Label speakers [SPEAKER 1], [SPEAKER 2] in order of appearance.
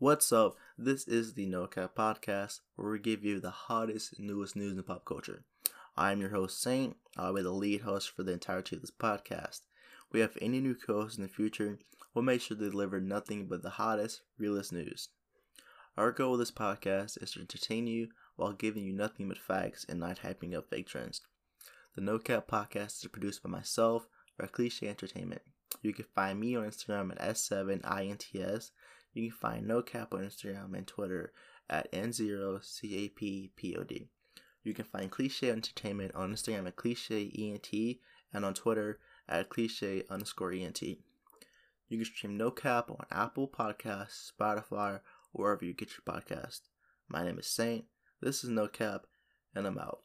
[SPEAKER 1] What's up? This is the No Cap Podcast, where we give you the hottest, newest news in pop culture. I am your host, Saint. I'll be the lead host for the entirety of this podcast. We have any new co-hosts in the future, we'll make sure to deliver nothing but the hottest, realest news. Our goal with this podcast is to entertain you while giving you nothing but facts and not hyping up fake trends. The No Cap Podcast is produced by myself, Cliche Entertainment. You can find me on Instagram at S7INTS. You can find No Cap on Instagram and Twitter at N0CAPPOD. You can find Cliche Entertainment on Instagram at Cliche ENT and on Twitter at Cliche underscore ENT. You can stream No Cap on Apple Podcasts, Spotify, or wherever you get your podcast. My name is Saint. This is No Cap, and I'm out.